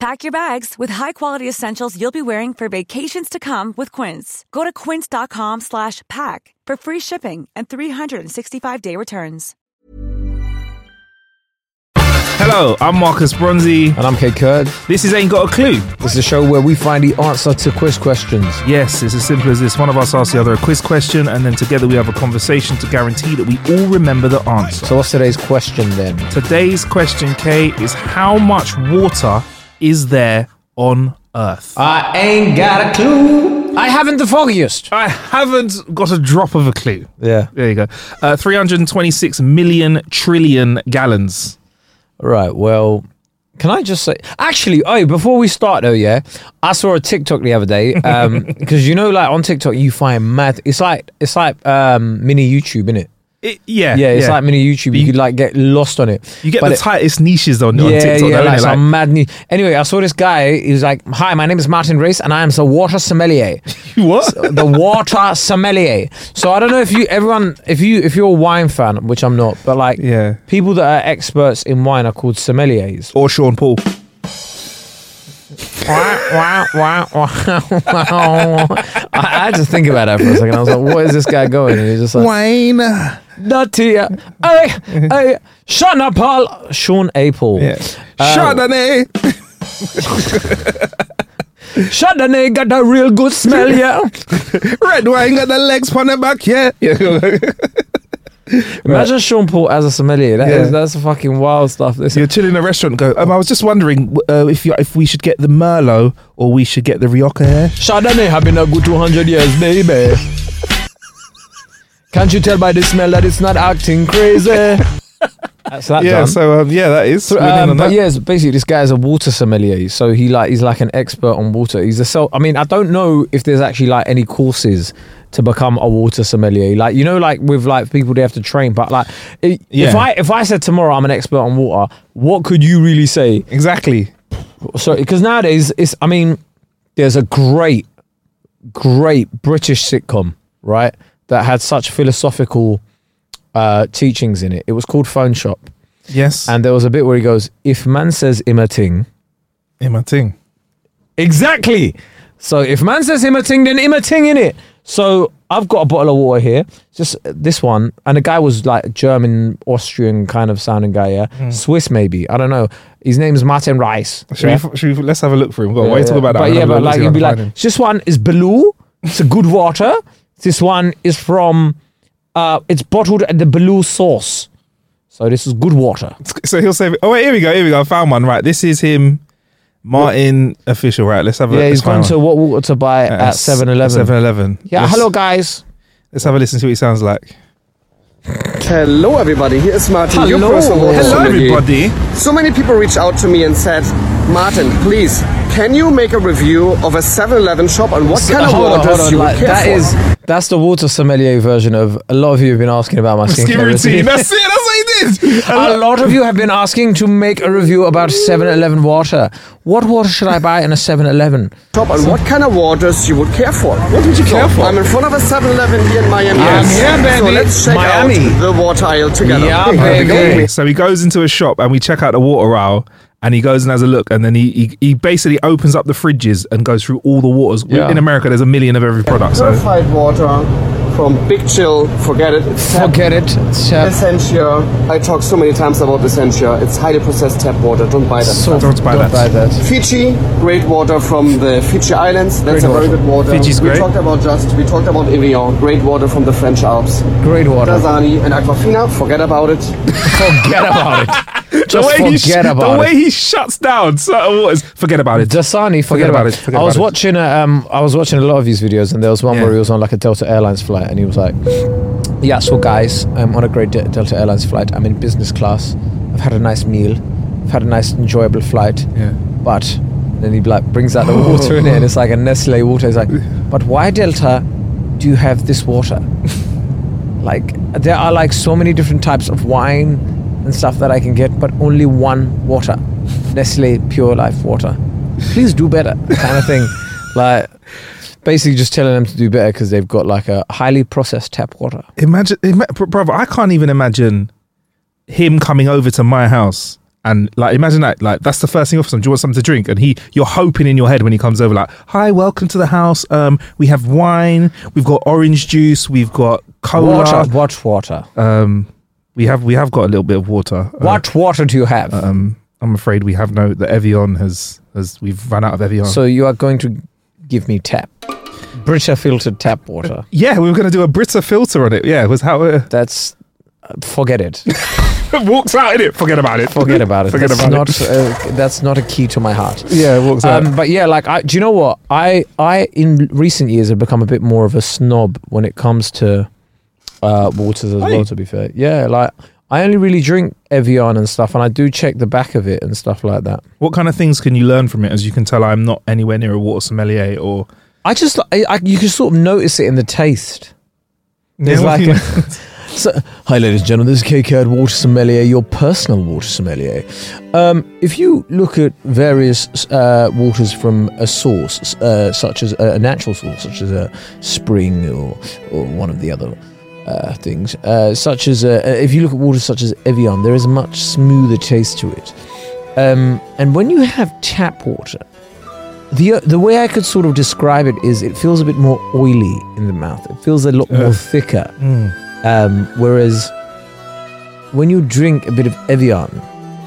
Pack your bags with high-quality essentials you'll be wearing for vacations to come with Quince. Go to quince.com slash pack for free shipping and 365-day returns. Hello, I'm Marcus Bronzy. And I'm Kate Kurd. This is Ain't Got a Clue. This is a show where we find the answer to quiz questions. Yes, it's as simple as this. One of us asks the other a quiz question, and then together we have a conversation to guarantee that we all remember the answer. So, what's today's question then? Today's question, Kate, is how much water is there on Earth? I ain't got a clue. I haven't the foggiest. I haven't got a drop of a clue. Yeah. There you go. Uh, 326 million trillion gallons. Right. Well, can I just say, actually, oh, before we start though, yeah, I saw a TikTok the other day because you know, like on TikTok, you find mad. It's like it's like um, mini YouTube, innit? It, yeah, Yeah, it's like mini YouTube. You, You- could like get lost on it. you get But the it- tightest niches on, on yeah, TikTok. yeah, though, like some mad. Anyway, I saw this guy. He was like, "Hi, my name is Martin Riese, and I am the water sommelier." what? the water sommelier. So I don't know if you, everyone, if you, if you're a wine fan, which I'm not, but like, Yeah. people that are experts in wine are called sommeliers. Or Sean Paul. I I had to think about that for a second. I was like, "What is this guy going?" And he's just like, Wayne. "Nutty, uh, hey, hey, Sean A. Paul, Sean A. Paul, Yeah. Uh, Chardonnay. Chardonnay got a real good smell, yeah." Red wine got the legs on the back, yeah. Imagine Sean Paul as a sommelier. That is Yeah. that's fucking wild stuff. This You're chilling in a restaurant. and Go. Um, I was just wondering uh, if you, if we should get the Merlot or we should get the Rioja here. Chardonnay have been a good 200 years, baby. Can't you tell by the smell that it's not acting crazy? That's that Yeah. done. So um, yeah, that is. So, um, but that. yes, basically this guy is a water sommelier. So he like he's like an expert on water. He's a self. I mean, I don't know if there's actually like any courses to become a water sommelier. Like you know, like with like people they have to train. But like, i- if I if I said tomorrow I'm an expert on water, what could you really say? Exactly. So because nowadays it's I mean, there's a great, great British sitcom right that had such philosophical uh, teachings in it. It was called Phone Shop. Yes. And there was a bit where he goes, if man says him a ting, in my thing. exactly. So if man says him a ting, then him a ting in it. So I've got a bottle of water here, just this one, and the guy was like German, Austrian kind of sounding guy, yeah, Swiss maybe, I don't know. His name's Martin Riese. Should, yeah? we, should we? Let's have a look for him. Go on. Why you talk about that? But yeah, but like you'd be like, him. this one is blue. It's a good water. This one is from, uh, it's bottled at the blue source. So this is good water. So he'll say, "Oh wait, here we go. Here we go. I found one. Right, this is him, Martin official. Right, let's have a. Yeah, let's he's gone to what water to buy at 7-Eleven. 7-Eleven. Yeah, Let's- hello guys. Let's have a listen to what he sounds like. Hello, everybody. Here is Martin, your Hello. Hello, everybody. So many people reached out to me and said, Martin, please, can you make a review of a 7-Eleven shop and what kind of Hold on, waters on, you like, care that for? is that's the water sommelier version of a lot of you have been asking about my Skin skincare routine. routine. That's it. That's what he did. a lot of you have been asking to make a review about 7-Eleven water. What water should I buy in a 7-Eleven? shop and what kind of waters you would care for. What would you care for? I'm in front of a 7-Eleven here in Miami. I'm here, So baby. let's check Miami. out the water aisle together. Yeah, Here we go. baby. So he goes into a shop and we check out the water aisle and he goes and has a look and then he he, he basically opens up the fridges and goes through all the waters. Yeah. In America, there's a million of every product. So Purified water from Big Chill. Forget it. It's tap Forget it. It's, uh, Essentia. I talk so many times about Essentia. It's highly processed tap water. Don't buy that. so Don't buy that. buy that. Fiji, great water from the Fiji Islands. That's Great a very good water. Fiji's we great. talked about just. We talked about Evian, great water from the French Alps. Great water. Dasani and Aquafina. Forget about it. Forget about it. Just the way he forget sh- about the it. way he shuts down certain waters. Forget about it. Dasani, forget, about, it. Forget I was watching a, um, I was watching a lot of these videos, and there was one Yeah. where he was on like a Delta Airlines flight, and he was like, "Yeah, so guys, I'm on a great De- Delta Airlines flight. I'm in business class. I've had a nice meal. I've had a nice, enjoyable flight. Yeah. But then he like brings out the water in it, and it's like a Nestle water. He's like, but why Delta do you have this water? like there are like so many different types of wine and stuff that I can get, but only one water, Nestle Pure Life water. Please do better, kind of thing. Like basically just telling them to do better because they've got like a highly processed tap water. Imagine, ima- br- brother, I can't even imagine him coming over to my house and like imagine that like that's the first thing off him. Do you want something to drink? And he, you're hoping in your head when he comes over, like, "Hi, welcome to the house. Um, we have wine. We've got orange juice. We've got cola. Water, what water? Um, we have we have got a little bit of water. Uh, what water do you have? Um, I'm afraid we have no. The Evian has has we've run out of Evian. so you are going to give me tap, Brita filtered tap water. yeah, we were going to do a Brita filter on it. Yeah, was how it That's uh, forget it. walks out in it. Forget about it. Forget about it. Forget that's about not it. Uh, that's not a key to my heart. Yeah, it walks out. Um, but yeah, like, I, do you know what? I, I in recent years have become a bit more of a snob when it comes to uh, waters as Hey. well. To be fair, yeah, like I only really drink Evian and stuff, and I do check the back of it and stuff like that. What kind of things can you learn from it? As you can tell, I'm not anywhere near a water sommelier or. I just, I, I, you can sort of notice it in the taste. There's like a, so, hi, ladies and gentlemen. This is KCAD Water Sommelier, your personal water sommelier. Um, if you look at various uh, waters from a source, uh, such as a, a natural source, such as a spring or or one of the other uh, things, uh, such as uh, if you look at waters such as Evian, there is a much smoother taste to it. Um, and when you have tap water, the the way I could sort of describe it is it feels a bit more oily in the mouth. It feels a lot more thicker. Mm. Um, whereas when you drink a bit of Evian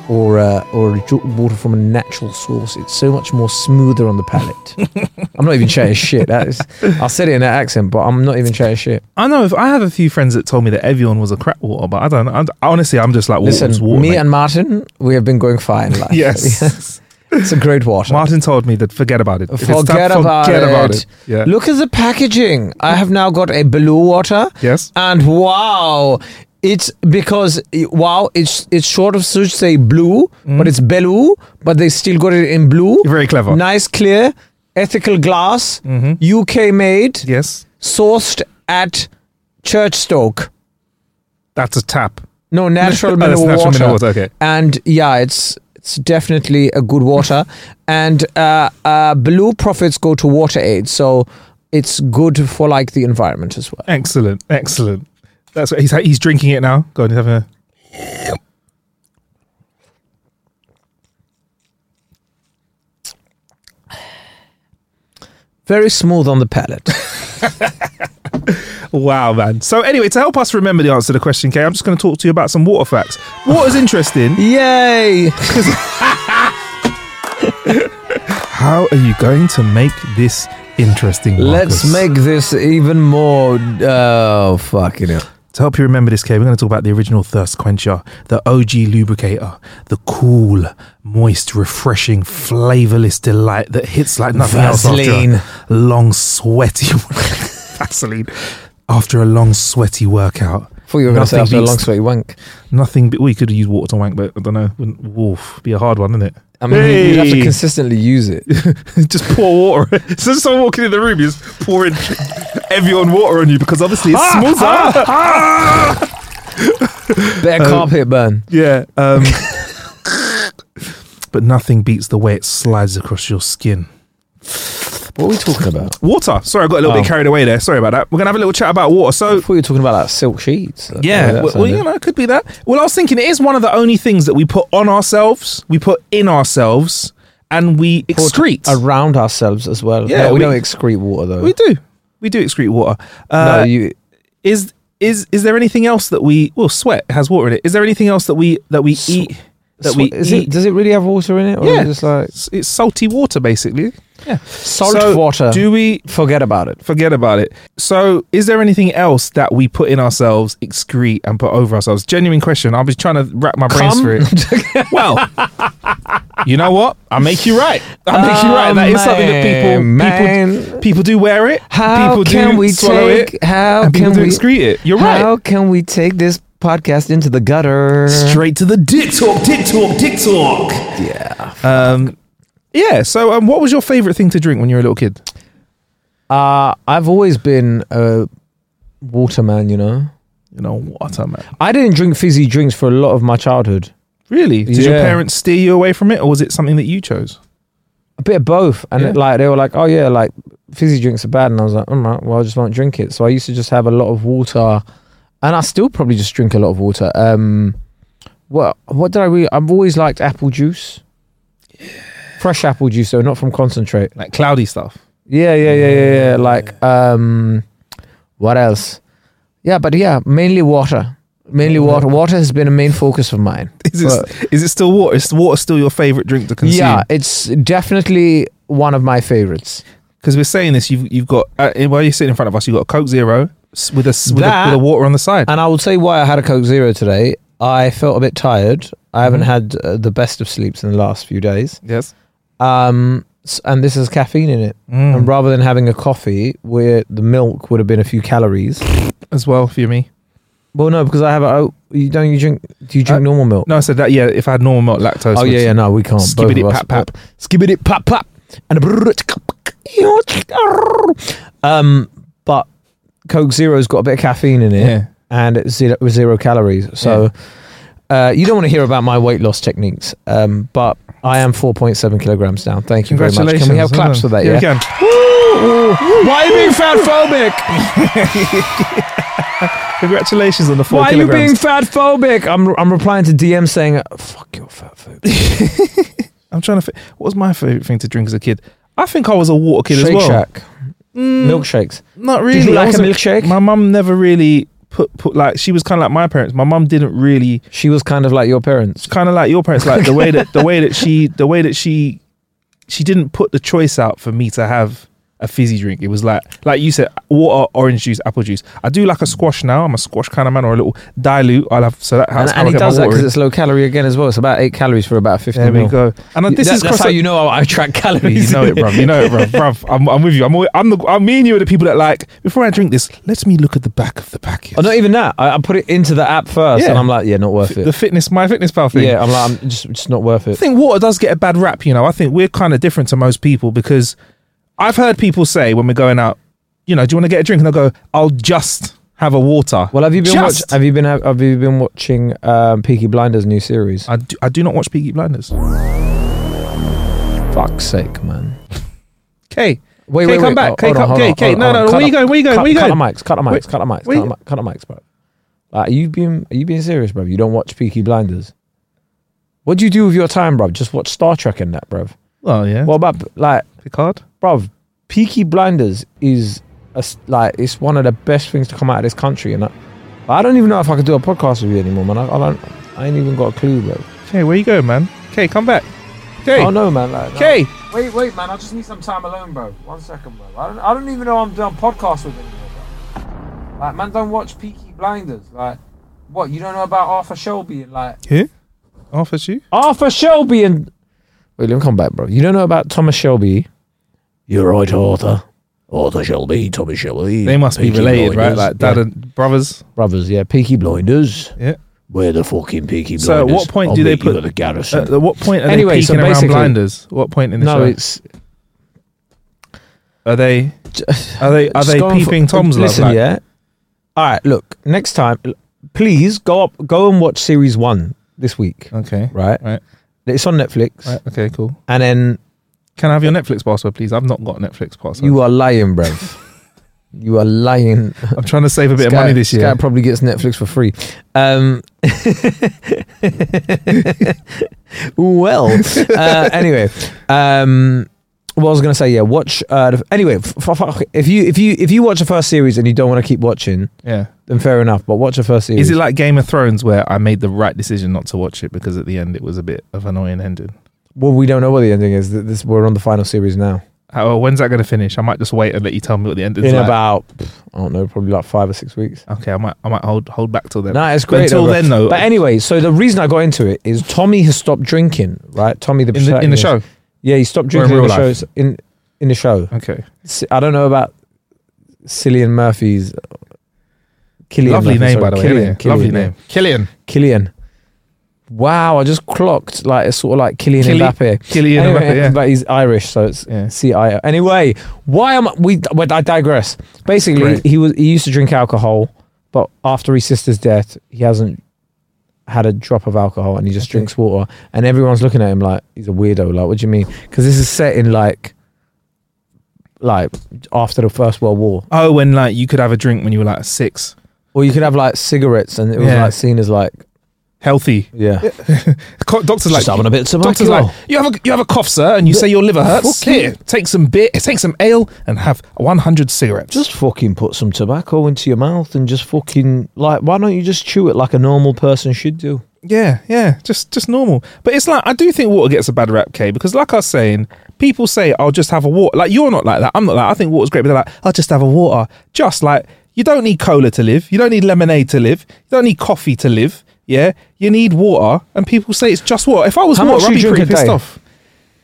or uh, or water from a natural source, it's so much more smoother on the palate. I'm not even chatting shit. That is, I said it in that accent, but I'm not even chatting shit. I know if I have a few friends that told me that Evian was a crap water, but I don't. I, honestly, I'm just like Listen, water. me mate. and Martin, we have been going fine. in life. yes. it's a great water. Martin told me that forget about it. If it's Forget about forget it. about it. Yeah. Look at the packaging. I have now got a blue water. Yes. And wow, it's because wow, it's it's short of such say blue, but it's blue, but they still got it in blue. Very clever. Nice, clear, ethical glass, UK made, Yes. sourced at Churchstoke. That's a tap. No, natural mineral natural water. mineral water, okay. And yeah, it's it's definitely a good water. and uh, uh, blue profits go to water aid, so it's good for like the environment as well. Excellent. Excellent. That's what he's he's drinking it now. Go on, having a. Very smooth on the palate. Wow, man. So anyway, to help us remember the answer to the question, Kay, I'm just going to talk to you about some water facts. Water's interesting. Yay! How are you going to make this interesting? Let's make this even more. Oh, fucking hell. To help you remember this, Kay, we're going to talk about the original thirst quencher, the OG lubricator, the cool, moist, refreshing, flavorless delight that hits like nothing Vaseline. else after a long, sweaty Vaseline. After a long, sweaty workout. I thought you were going to say after a long sweaty wank. Nothing. But we could have used water to wank, but I don't know. Wouldn't, be a hard one, isn't it? I mean, you'd have to consistently use it. just pour water. So someone walking in the room, you just pouring Evian water on you because obviously it's smooth. Better Um, carpet burn. Yeah. Um, but nothing beats the way it slides across your skin. What are we talking about? Water. Sorry, I got a little Oh. bit carried away there. Sorry about that. We're gonna have a little chat about water. I So. thought you were talking about like silk sheets. That's Yeah, that well, well, sounded. you know, it could be that. Well, I was thinking it is one of the only things that we put on ourselves, we put in ourselves, and we excrete. around ourselves as well. Yeah, we, we- don't excrete water though. we do. We do excrete water. Uh, no, you is is is there anything else that we well sweat has water in it? Is there anything else that we that we eat that we is eat? it, does it really have water in it? Or Yeah. is it just like it's, it's salty water basically. Yeah. salt So, water. Do we forget about it? forget about it? So, is there anything else that we put in ourselves, excrete, and put over ourselves? Genuine question. I was trying to wrap my brains Cum? through it. well, you know what? I make you right. I make you Oh, right. That is something that people people people do wear it. How people can do we take? it. How can do we? excrete it. You're How right. How can we take this podcast into the gutter? Straight to the dick talk, dick talk, dick talk. Yeah. Um, yeah. So, um, what was your favorite thing to drink when you were a little kid? Uh, I've always been a waterman. You know, You know, water, man. I didn't drink fizzy drinks for a lot of my childhood. Really? Did your Yeah. parents steer you away from it, or was it something that you chose? A bit of both, and Yeah. it, like they were like, "Oh yeah, like fizzy drinks are bad," and I was like, "All right, well I just won't drink it." So I used to just have a lot of water, and I still probably just drink a lot of water. Um, what what did I really? I've always liked apple juice, fresh apple juice, so not from concentrate. Like cloudy stuff. Yeah, yeah, yeah, yeah, yeah. Like, um, what else? Yeah, but yeah, mainly water. Mainly water. Water has been a main focus of mine. Is it, But- is it still water? Is water still your favorite drink to consume? yeah, it's definitely one of my favorites. Because we're saying this, you've you've got uh, while you're sitting in front of us, you've got a Coke Zero s- with a s- with, a with a water on the side. And I will say why I had a Coke Zero today. I felt a bit tired. I haven't Mhm. had uh, the best of sleeps in the last few days. yes. Um, s- and this has caffeine in it. Mm. And rather than having a coffee where the milk would have been a few calories, As well for me. well, no, because I have a. Oh, you don't you drink? Do you drink Uh, normal milk? No, I said that. Yeah, if I had normal milk, lactose. Oh would- yeah, yeah. No, we can't. Both Skibbity us- pap pap. Skibbity pap pap. And um, but Coke Zero's got a bit of caffeine in it, Yeah. and it's zero, zero calories. So uh, you don't want to hear about my weight loss techniques. Um, but I am 4.7 kilograms down. Thank you very much. Can we have claps for that? Yeah, Yeah. Why are you being fat phobic? Congratulations on the four Why are you being fat phobic? I'm I'm replying to DM saying, "Fuck your fat phobic." I'm trying to. Fi- what was my favorite thing to drink as a kid? I think I was a water kid Shake as well. Shack, Mm, milkshakes. Not really. Did you like a milkshake? My mum never really put put like she was kind of like my parents. My mum didn't really She was kind of like your parents. kind of like your parents. Like the way that the way that she the way that she she didn't put the choice out for me to have a fizzy drink. It was like like you said, water, orange juice, apple juice. I do like a squash now. I'm a squash kind of man, or a little dilute. I'll have so that And, and he does that because it's low calorie again as well. It's about eight calories for about 50 There we mil. go. And this That- is that's how you know I track calories. you know it, bruv. You know it, bruv. bruv. I'm, I'm with you. I'm, always, I'm the. I'm me and you are the people that like. Before I drink this, let me look at the back of the package. Oh, not even that. I, I put it into the app first, Yeah. and I'm like, yeah, not worth the it. The fitness, my fitness pal thing. Yeah, I'm like, I'm just, just not worth it. I think water does get a bad rap. You know, I think we're kind of different to most people because I've heard people say when we're going out, you know, do you want to get a drink? And they'll go, I'll just have a water. Well, have you been watch, Just. Have you been have you been watching um, Peaky Blinders new series? I do, I do not watch Peaky Blinders. Fuck's sake, man. Okay, Wait, Kay, wait, come wait. back. Oh, Kay, hold on, come- hold Kay, on, Kay, hold no, no, cut where you going? Where you going? Cut, Where you cut going? mics. Cut the mics. Wait, Cut the mics. where Cut you- the, mi- cut the mics, bro. Like, are you being are you being serious, bro? You don't watch Peaky Blinders. What do you do with your time, bro? Just watch Star Trek and that, bro. Oh yeah, What about like, Picard. bro? Peaky Blinders is a s like it's one of the best things to come out of this country, and I, I don't even know if I could do a podcast with you anymore, man. I, I don't. I ain't even got a clue, bro. Okay, where you going, man? Okay, come back. Okay, Oh no, man. Like, no. okay. Wait, wait, man. I just need some time alone, bro. One second, bro. I don't, I don't even know I'm doing podcast with anymore, bro. Like, man, don't watch Peaky Blinders. Like, what? You don't know about Arthur Shelby and like Who? Arthur you? Arthur Shelby and wait, let come back, bro. You don't know about Thomas Shelby? You're right, Arthur. Arthur Shelby, Thomas Shelby. They must be Peaky related, right? Like dad Yeah. and brothers. brothers. Yeah, Peaky Blinders. Yeah. Where the fucking Peaky Blinders. So at what point I'll do they put- at the garrison? At, at what point are Anyway, they so peeking around basically- blinders? What point in the no, show? it's Are they are they are they going for- peeping Tom's love? Listen, like- yeah. All right, look. Next time, please go up, go and watch series one this week. Okay. Right, Right. It's on Netflix, Right. Okay. Cool. and then Can I have your Netflix password, please? I've not got a Netflix password. you are lying, bruv. you are lying. I'm trying to save a bit of Sky- money this Sky year. probably gets Netflix for free. Um, well, uh, anyway, um, Well, I was gonna say yeah. Watch uh, the, anyway. F- f- if you if you if you watch the first series and you don't want to keep watching, Yeah. then fair enough. But watch the first series. Is it like Game of Thrones where I made the right decision not to watch it because at the end it was a bit of an annoying ending? well, we don't know what the ending is. This we're on the final series now. When's that going to finish? I might just wait and let you tell me what the ending's In like. about I don't know, probably like five or six weeks. okay, I might I might hold hold back till then. No, it's But great. until though, then, though, But anyway, so the reason I got into it is Tommy has stopped drinking. Right, Tommy the in the in the show. Yeah, he stopped drinking in, real the life? shows in in the show. Okay, S- I don't know about Cillian Murphy's. Killian lovely Murphy, name sorry, by the way. Killian, innit? lovely Killian, yeah. name, Killian. Killian. Wow, I just clocked like it's sort of like Killian Killi- Mbappe. Killian Anyway, Mbappe, yeah. but he's Irish, so it's Yeah. C I. Anyway, why am I, we? But I digress. Basically, Great. he was he used to drink alcohol, but after his sister's death, he hasn't had a drop of alcohol, and he just Okay. drinks water. And everyone's looking at him like he's a weirdo. Like, what do you mean? Because this is set in like, like after the First World War, Oh, when like you could have a drink when you were like six, or you could have like cigarettes, and it was Yeah. like seen as like, healthy. yeah, Co- Doctors like just having a bit of tobacco. Doctors like you have a you have a cough, sir, and you say your liver hurts. fuck you. Here, take some beer, take some ale, and have 100 cigarettes. just fucking put some tobacco into your mouth and just fucking like why don't you just chew it like a normal person should do Yeah, yeah, just just normal. But it's like I do think water gets a bad rap, K, because like I was saying, people say I'll just have a water. Like you're not like that. I'm not like. I think water's great, but they're like I'll just have a water. Just like you don't need cola to live. You don't need lemonade to live. You don't need coffee to live. Yeah, you need water, and people say it's just water. If I was How water, I'd be drink pretty pissed day? off.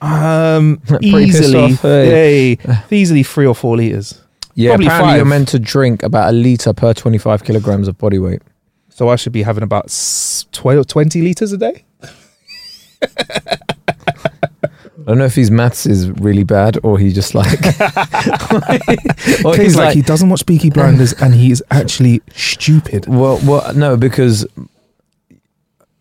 Um, easily, off, hey. easily three or four liters. yeah Probably apparently five. you're meant to drink about a litre per 25 kilograms of body weight So I should be having about s- 12, 20 liters a day. I don't know if his maths is really bad or he just like or He's he's like, like he doesn't watch Peaky Blinders and he is actually stupid. well well no because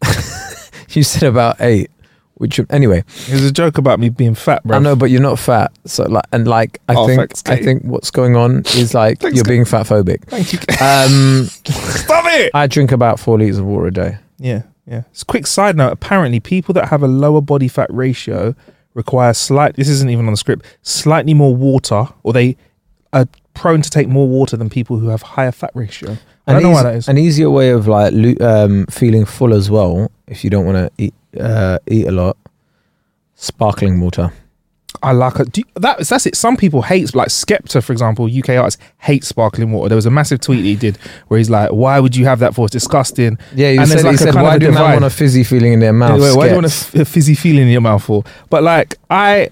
you said about eight which anyway There's a joke about me being fat, bro. I know but you're not fat so like and like I Oh, think thanks, I Kate. think what's going on is like Thanks, you're being fat phobic Thank you. um Stop it. I drink about four liters of water a day. Yeah, yeah. It's a quick side note. Apparently, people that have a lower body fat ratio require slight. This isn't even on the script. Slightly more water, or they are prone to take more water than people who have higher fat ratio. I don't know why that is. An easier way of like um, feeling full as well, if you don't want to eat uh, eat a lot, sparkling water. I like it. That, that's it. Some people hate, like Skepta, for example, UK artists hate sparkling water. There was a massive tweet he did where he's like, "Why would you have that for? It's disgusting." Yeah, you And said, like he said why do men want a fizzy feeling in their mouth? Why do you want a, f- a fizzy feeling in your mouth for? But like, I,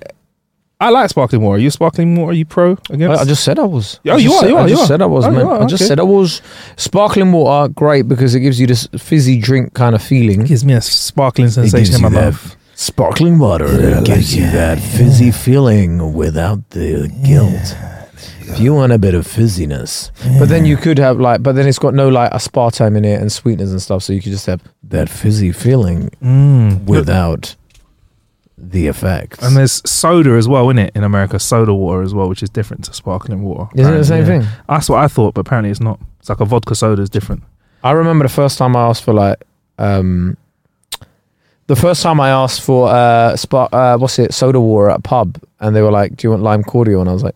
I like sparkling water. Are you sparkling water? Are you pro against? I I just said I was. Oh, I you are, said- you are, I you just are. said I was, Oh, man. are, I just said I was. Sparkling water, great because it gives you this fizzy drink kind of feeling. It gives me a sparkling sensation in my mouth. Sparkling water gives you that fizzy feeling without the guilt. If you want a bit of fizziness, but then you could have like, but then it's got no like aspartame in it and sweeteners and stuff, so you could just have that fizzy feeling Mm. without the effects. And there's soda as well, in it in America, soda water as well, which is different to sparkling water. Isn't it the same yeah. thing? That's what I thought, but apparently it's not. It's like a vodka soda is different. I remember the first time I asked for like, um, the first time I asked for uh, spark, uh, what's it, soda water at a pub, and they were like, "Do you want lime cordial?" And I was like,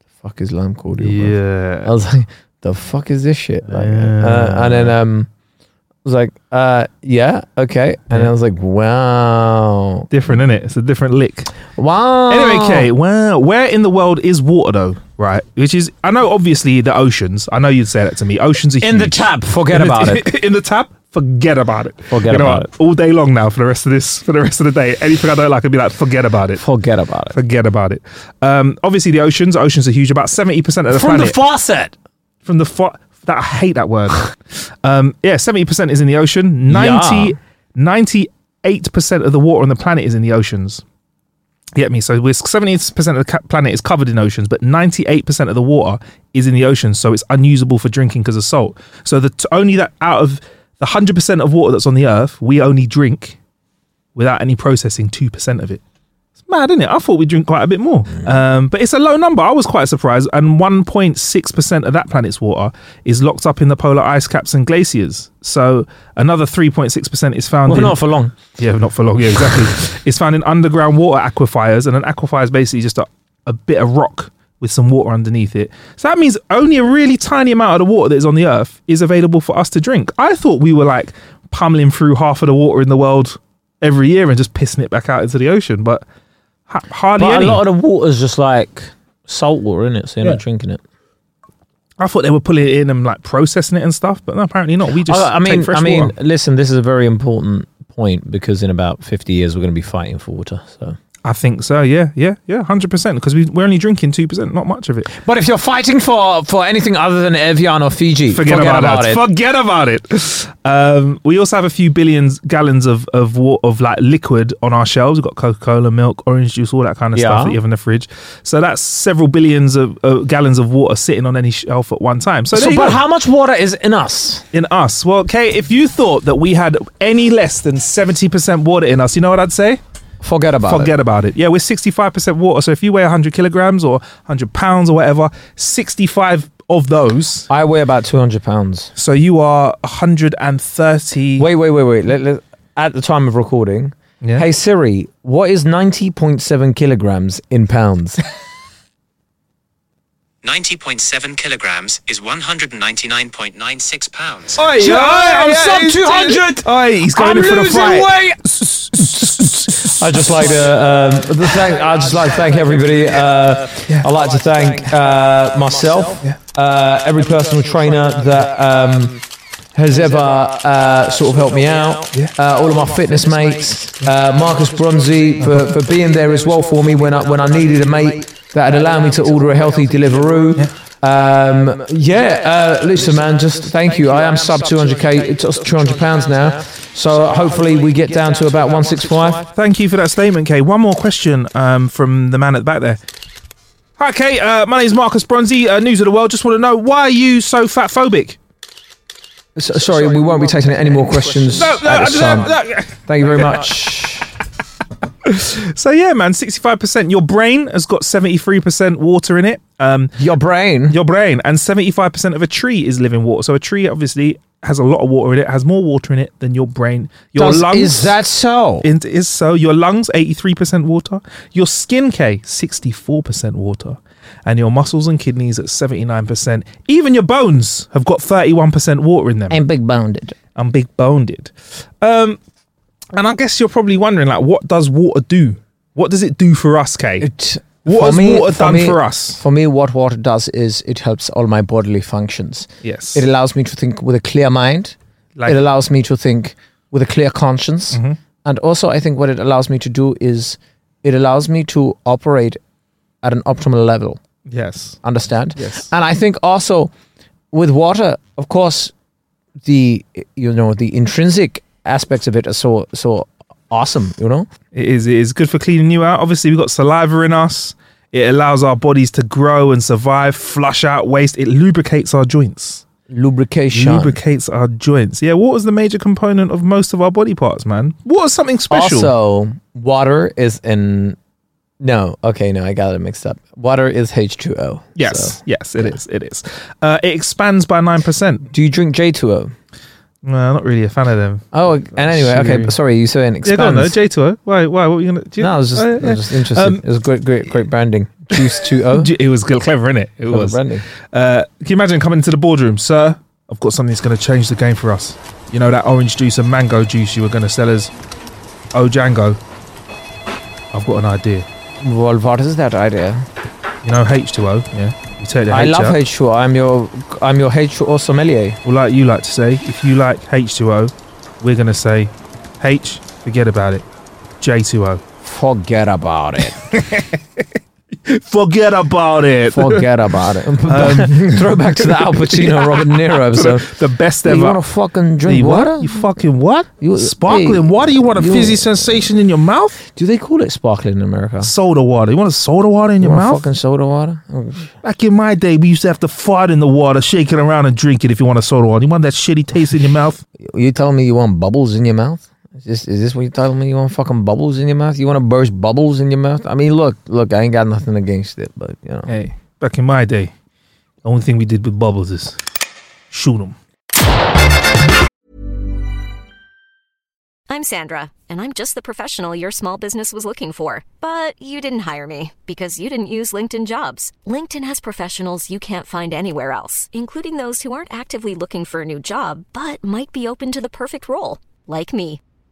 "The fuck is lime cordial?" bro?" I was like, "The fuck is this shit?" Like, Yeah. uh, and then um, I was like, uh, "Yeah, okay," and Yeah. I was like, "Wow, Different, in it? It's a different lick. wow." Anyway, Kate, where where in the world is water though? Right, which is I know obviously the oceans. I know you'd say that to me. Oceans are in the tap, forget In the- about it. in the tap, forget about it. Forget You know about what? All day long now for the rest of this, for the rest of the day. Anything I don't like, I'd be like, forget about it. Forget about it. Forget about it. Um, obviously, the oceans. Oceans are huge. About seventy percent of the From the faucet. from the fo- that I hate that word. um, yeah, seventy percent is in the ocean. 90, 98 percent of the water on the planet is in the oceans. You get me? So we're seventy percent of the planet is covered in oceans, but ninety-eight percent of the water is in the oceans, so it's unusable for drinking because of salt. So the t- only that out of the hundred percent of water that's on the earth, we only drink without any processing two percent of it. Mad, isn't it? I thought we'd drink quite a bit more. Um, but it's a low number. I was quite surprised. And 1.6% of that planet's water is locked up in the polar ice caps and glaciers. So another 3.6% is found Well, in. not for long. Yeah, not for long. Yeah, exactly. it's found in underground water aquifers, and an aquifer is basically just a, a bit of rock with some water underneath it. So that means only a really tiny amount of the water that is on the earth is available for us to drink. I thought we were like pummeling through half of the water in the world every year and just pissing it back out into the ocean, but ha- hardly But any. a lot of the water's just like salt water, in it? So you're Yeah. not drinking it. I thought they were pulling it in and like processing it and stuff, but no, apparently not. We just I, I take mean, fresh I mean, water. listen. This is a very important point because in about 50 years we're going to be fighting for water. So, I think so. Yeah, yeah, yeah, hundred percent. Because we we're only drinking two percent, not much of it. but if you're fighting for for anything other than Evian or Fiji, Forget, about, it. Forget about it. Um, we also have a few billions gallons of of of like liquid on our shelves. We've got Coca Cola, milk, orange juice, all that kind of Yeah. stuff that you have in the fridge. So that's several billions of uh, gallons of water sitting on any shelf at one time. So, So, but go. how much water is in us? in us? Well, Kate, if you thought that we had any less than seventy percent water in us, you know what I'd say? Forget about it. Forget about it. Yeah, we're 65% water. So if you weigh 100 kilograms or 100 pounds or whatever, 65 of those. I weigh about 200 pounds. So you are 130. Wait, wait, wait, wait. Let, let- at the time of recording, Yeah. hey Siri, what is 90.7 kilograms in pounds? 90.7 kilograms is 199.96 pounds. Oi, Yeah, I'm oi, sub he's- 200. Oi, he's going I'm in for the losing fight. weight. I just like to um, thank. I just like to thank everybody. Uh, I like to thank uh, myself, uh, every personal trainer that um, has ever uh, sort of helped me out. Uh, all of my fitness mates, uh, Marcus Bronzy for, for being there as well for me when I when I needed a mate that would allow me to order a healthy Deliveroo. Um, yeah, uh, listen, man, just thank you. I am sub 200k, it's 200 pounds now. So hopefully we get down to about 165. Thank you for that statement, Kay. One more question um, from the man at the back there. Hi, Kay. Uh, my name is Marcus Bronzy, uh, News of the World. Just want to know why are you so fat phobic? So, sorry, we won't be taking any more questions No, no, at I this just- time. no. Thank you very much. So yeah, man, sixty-five percent. Your brain has got seventy-three percent water in it. Um, Your brain. your brain, and seventy-five percent of a tree is living water. So a tree obviously has a lot of water in it. Has more water in it than your brain. Your Does- lungs is that so? It is so. Your lungs, 83% water. Your skin, K, 64% water. And your muscles and kidneys at 79%. Even your bones have got 31% water in them. I'm big bounded. I'm big boned. Um, and I guess you're probably wondering, like, what does water do? What does it do for us, K? It, What for has me- water for done me- for us? For me, what water does is it helps all my bodily functions. Yes. It allows me to think with a clear mind. Like- Mm-hmm. it allows me to think with a clear conscience. And also, I think what it allows me to do is it allows me to operate at an optimal level. Yes. Understand? Yes. And I think also with water, of course, the you know the intrinsic aspects of it are so so awesome. You know, It is. It is good for cleaning you out. Obviously, we've got saliva in us. It allows our bodies to grow and survive, flush out waste. It lubricates our joints. lubrication. lubricates our joints. Yeah, water's the major component of most of our body parts, man. Water's something special. Also, water is in. No, okay, no, I got it mixed up. Water is H2O. yes, so- yes, it is. It is. Uh, it expands by nine percent. Do you drink J2O? Well, not really a fan of them. Oh, and anyway, okay, but sorry, you saying Yeah, go on expands. though. J two O. Why? Why? What were you gonna? Do you, no, I was just, Oh, I was just interested. Um, it was great, great, great branding. Juice 2O. It was clever, innit? It Clever was. branding. Uh, can you imagine coming into the boardroom, sir? I've got something that's going to change the game for us. You know that orange juice and mango juice you were going to sell us? Oh, Django. I've got an idea. Well, what is that idea? You know H2O, yeah? You take the I H love out. H2O. I'm your, I'm your H2O sommelier. Well, like you like to say, if you like H2O, we're going to say H, forget about it. J2O. Forget about it. Forget about it. Forget about it. Um, throw back to the Al Pacino, Robert De Niro episode. the best ever. you want to fucking drink what? water? You fucking what? You- Sparkling hey, water? You want a you- fizzy sensation in your mouth? Do they call it sparkling in America? Soda water. You want a soda water in You your want mouth? fucking soda water? Oh, Back in my day, we used to have to fart in the water, shake it around, and drink it if you want a soda water. You want that shitty taste in your mouth? You telling me you want bubbles in your mouth? Is this is this what you're telling me? You want fucking bubbles in your mouth? You want to burst bubbles in your mouth? I mean, look, look, I ain't got nothing against it, but you know. Hey, back in my day, the only thing we did with bubbles is shoot them. I'm Sandra, and I'm just the professional your small business was looking for. But you didn't hire me because you didn't use LinkedIn jobs. LinkedIn has professionals you can't find anywhere else, including those who aren't actively looking for a new job but might be open to the perfect role, like me.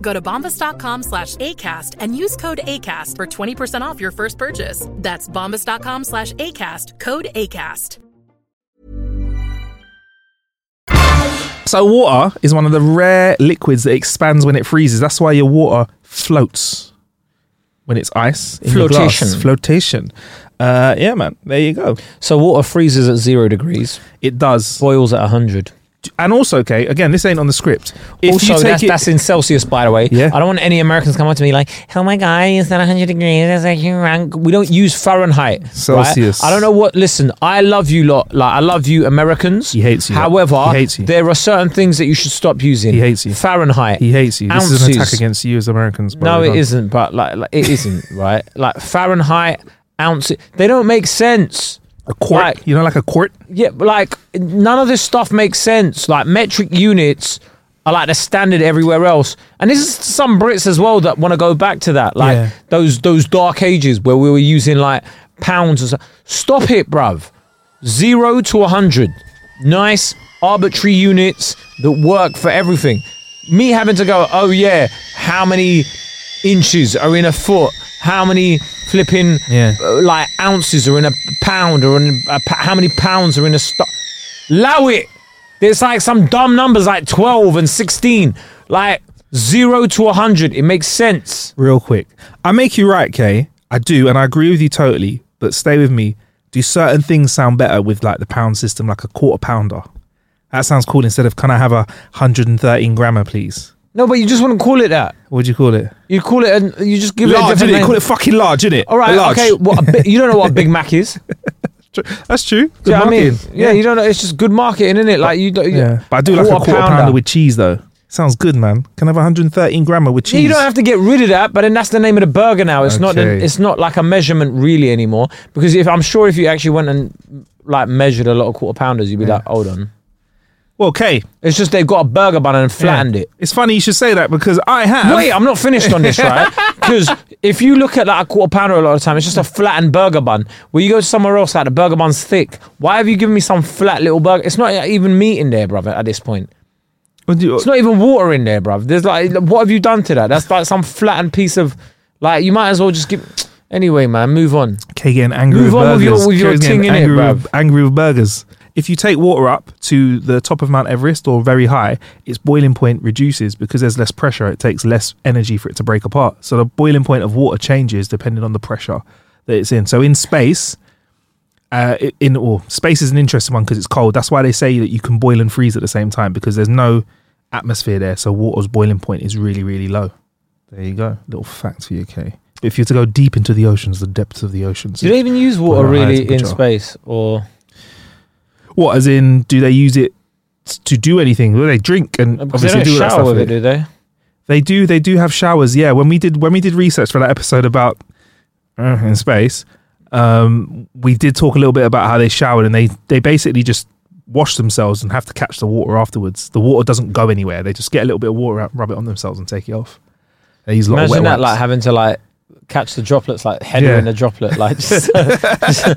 Go to bombas.com slash ACAST and use code ACAST for 20% off your first purchase. That's bombas.com slash ACAST, code ACAST. So water is one of the rare liquids that expands when it freezes. That's why your water floats when it's ice. In your glass. Flotation. Flotation. Uh, yeah, man. There you go. So water freezes at zero degrees, It does. boils at hundred. And also, okay, again, this ain't on the script. If also, that's, it, that's in Celsius, by the way. Yeah. I don't want any Americans come up to me like, "Oh my god, is that 100 degrees? That's like you're. We don't use Fahrenheit. right? Celsius. I don't know what. Listen, I love you lot. Like I love you, Americans. He hates you. However, He hates you. there are certain things that you should stop using. He hates you. Fahrenheit. he hates you. This is an attack against you as Americans. No, it isn't. But like, like it isn't right. Like Fahrenheit, ounce. They don't make sense. A quart. Like- you know, like a quart. Yeah, but like none of this stuff makes sense. Like metric units are like the standard everywhere else. And this is some Brits as well that want to go back to that. Like Yeah. those those dark ages where we were using like pounds or so. Stop it, bruv. Zero to a hundred. Nice arbitrary units that work for everything. Me having to go, oh yeah, how many inches are in a foot? How many flipping Yeah. uh, like ounces are in a pound or in a, pa- how many pounds are in a stock? Allow it. It's like some dumb numbers like 12 and 16. Like 0 to 100. It makes sense. Real quick. I make you right, Kay. I do, and I agree with you totally. But stay with me. Do certain things sound better with like the pound system, like a quarter pounder? That sounds cool. Instead of can I have a 113 grammer, please? No, but you just wouldn't call it that. What'd you call it? You call it, and you just give it a large, different innit? name. Call it fucking large, innit? All right, large. okay. What a bi- you don't know what a Big Mac is. Tr- That's true. Good Do you know what I mean? marketing. Yeah, you don't know. It's just good marketing, isn't it? Like you don't. Yeah, but I do like a quarter pounder. with cheese though. Sounds good, man. Can I have 113 grammer with cheese? You don't have to get rid of that, but then that's the name of the burger now. It's not. The, Okay. it's not like a measurement really anymore. Because if I'm sure if you actually went and like measured a lot of quarter pounders, you'd be like, hold on. Well, okay. It's just they've got a burger bun and flattened it. It's funny you should say that because I have. Wait, I'm not finished on this, right? Because if you look at like a quarter pounder a lot of the time, it's just a flattened burger bun. Where you go somewhere else, like the burger bun's thick. Why have you given me some flat little burger? It's not even meat in there, brother. At this point, What do you- it's not even water in there, bruv. There's like, what have you done to that? That's like some flattened piece of, like, you might as well just give. Anyway, man, move on. Okay, getting angry Move with on with burgers. your- with your Kerry's getting ting in it, angry bruv. with, angry with burgers. If you take water up to the top of Mount Everest or very high, its boiling point reduces because there's less pressure. It takes less energy for it to break apart. So the boiling point of water changes depending on the pressure that it's in. So in space, uh, in or space is an interesting one because it's cold. That's why they say that you can boil and freeze at the same time because there's no atmosphere there. So water's boiling point is really really low. There you go, little fact for you, okay. But if you're to go deep into the oceans, the depths of the oceans, Do they even use water really in space? Or. What, as in, do they use it to do anything? Do they drink and Because they obviously don't do shower with it, do they? They do. They do have showers. Yeah. When we did when we did research for that episode about uh, in space, um, we did talk a little bit about how they showered and they they basically just wash themselves and have to catch the water afterwards. The water doesn't go anywhere. They just get a little bit of water out, rub it on themselves, and take it off. They use a lot of Imagine that, wipes. like having to like catch the droplets like header Yeah. in a droplet, like just, just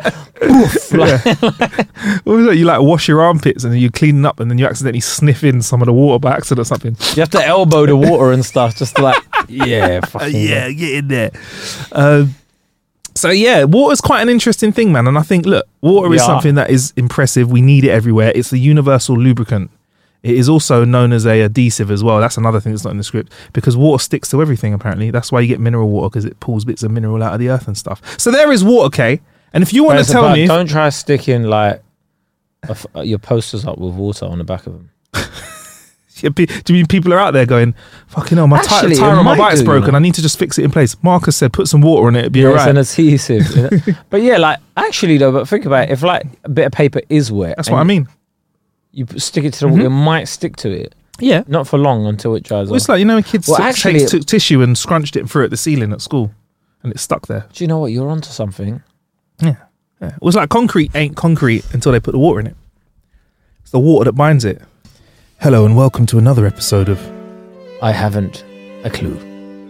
poof, like- What was it? You like wash your armpits and then you clean up and then you accidentally sniff in some of the water by accident or something. you have to elbow the water and stuff, just to like yeah, fucking yeah, get in there. Um, so yeah, water's quite an interesting thing, man. And I think, look, water is something that is impressive. We need it everywhere. It's the universal lubricant. It is also known as a adhesive as well. That's another thing that's not in the script because water sticks to everything. Apparently, that's why you get mineral water because it pulls bits of mineral out of the earth and stuff. So there is water, okay. And if you want to tell but me, don't try sticking like a f- uh, your posters up with water on the back of them. Do you mean people are out there going, "Fucking hell, my ti- Actually, tire it on my might bike's do, you broken. know. I need to just fix it in place." Marcus said, "Put some water on it, it'd be Yeah, alright." It's an adhesive. you know? but yeah, like actually though, but think about it. If like a bit of paper is wet, That's what I mean. You p- stick it to the water, it might stick to it. Yeah. Not for long until it dries Well, it's off. like you know when kids Well, took, actually, takes- took tissue and scrunched it and threw it at the ceiling at school, and it stuck there. Do you know what? You're onto something. Yeah. yeah. It was like concrete ain't concrete until they put the water in it. It's the water that binds it. Hello and welcome to another episode of. I haven't a clue.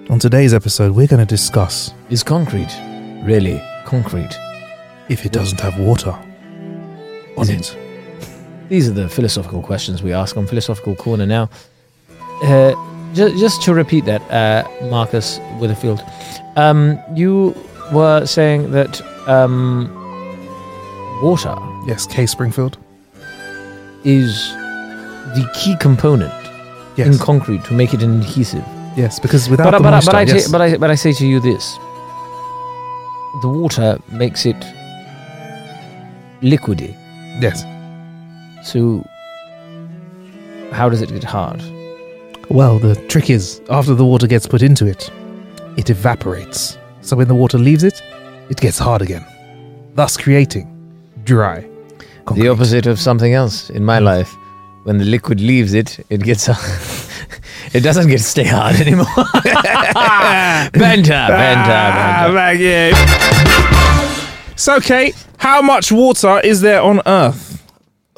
On today's episode, we're going to discuss Is concrete really concrete? if it doesn't have water on it. These are the philosophical questions we ask on Philosophical Corner now. Uh, ju- just to repeat that, uh, Marcus Witherfield, um, you were saying that um, water Yes, K Springfield. is the key component Yes. in concrete to make it an adhesive. Yes, because without But, the but, moisture, but, I yes. but, I, but I say to you this the water makes it liquidy. yes. So, how does it get hard? Well, the trick is after the water gets put into it, it evaporates. So when the water leaves it, it gets hard again, thus creating dry. The opposite of something else in my hmm. life. When the liquid leaves it, it gets. it doesn't get stay hard anymore. banter, banter, banter. So, Kate, how much water is there on Earth?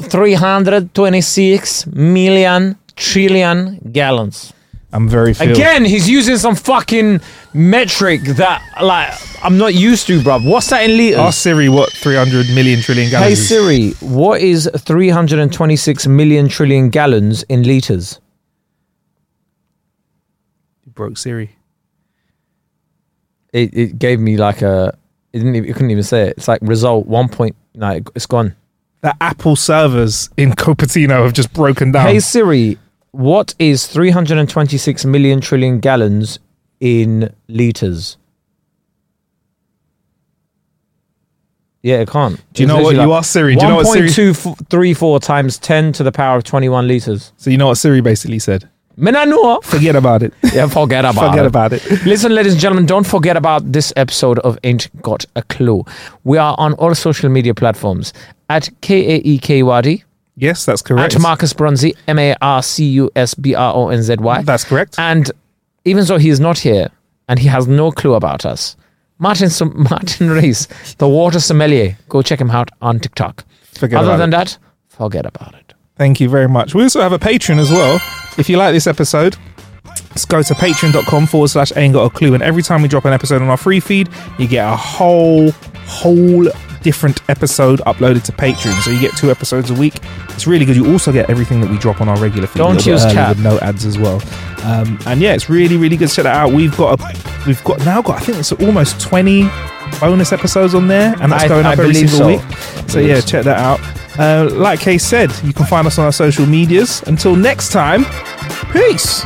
326 million trillion gallons. I'm very filled. Again, he's using some fucking metric that, like, I'm not used to, bruv. What's that in liters? Ask Siri what 300 million trillion gallons Hey is. Siri, what is 326 million trillion gallons in liters? broke Siri. It, it gave me like a. It didn't. Even, it couldn't even say it. It's like result one point. No, it- it's gone. The Apple servers in Cupertino have just broken down. Hey Siri, what is 326 million trillion gallons in liters? Yeah, it can't. Do you know what you asked Siri? Do you know what Siri- 1.234 times 10 to the power of 21 liters. so you know what Siri basically said? Men I know. Forget about it. Yeah, forget about it. Forget it. about it. Listen, ladies and gentlemen, don't forget about this episode of Ain't Got a Clue. We are on all social media platforms at K A E K Y D, Yes, that's correct. at Marcus Bronzy, M A R C U S B R O N Z Y. That's correct. And even though he is not here and he has no clue about us, Martin Martin Riese, the water sommelier, go check him out on TikTok. Forget Other than it. that, forget about it. Thank you very much. We also have a Patreon as well. If you like this episode, just go to patreon.com forward slash ain't got a clue. And every time we drop an episode on our free feed, you get a whole, whole different episode uploaded to Patreon. So you get two episodes a week. It's really good. You also get everything that we drop on our regular feed. Don't use cap. With no ads as well. Um, and yeah, it's really, really good. Check that out. We've got a, we've got now got, I think it's almost 20 bonus episodes on there. And that's I- going I up every single so. week. So yeah, check that out. Uh, like Kay said, you can find us on our social medias. Until next time, peace.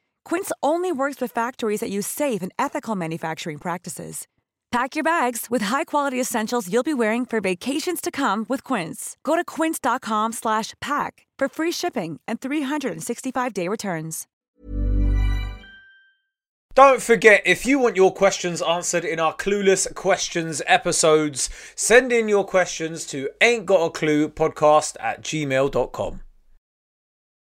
Quince only works with factories that use safe and ethical manufacturing practices. Pack your bags with high-quality essentials you'll be wearing for vacations to come with Quince. Go to quince.com/pack for free shipping and 365-day returns. Don't forget, if you want your questions answered in our Clueless Questions episodes, send in your questions to ain't got a clue podcast at gmail.com.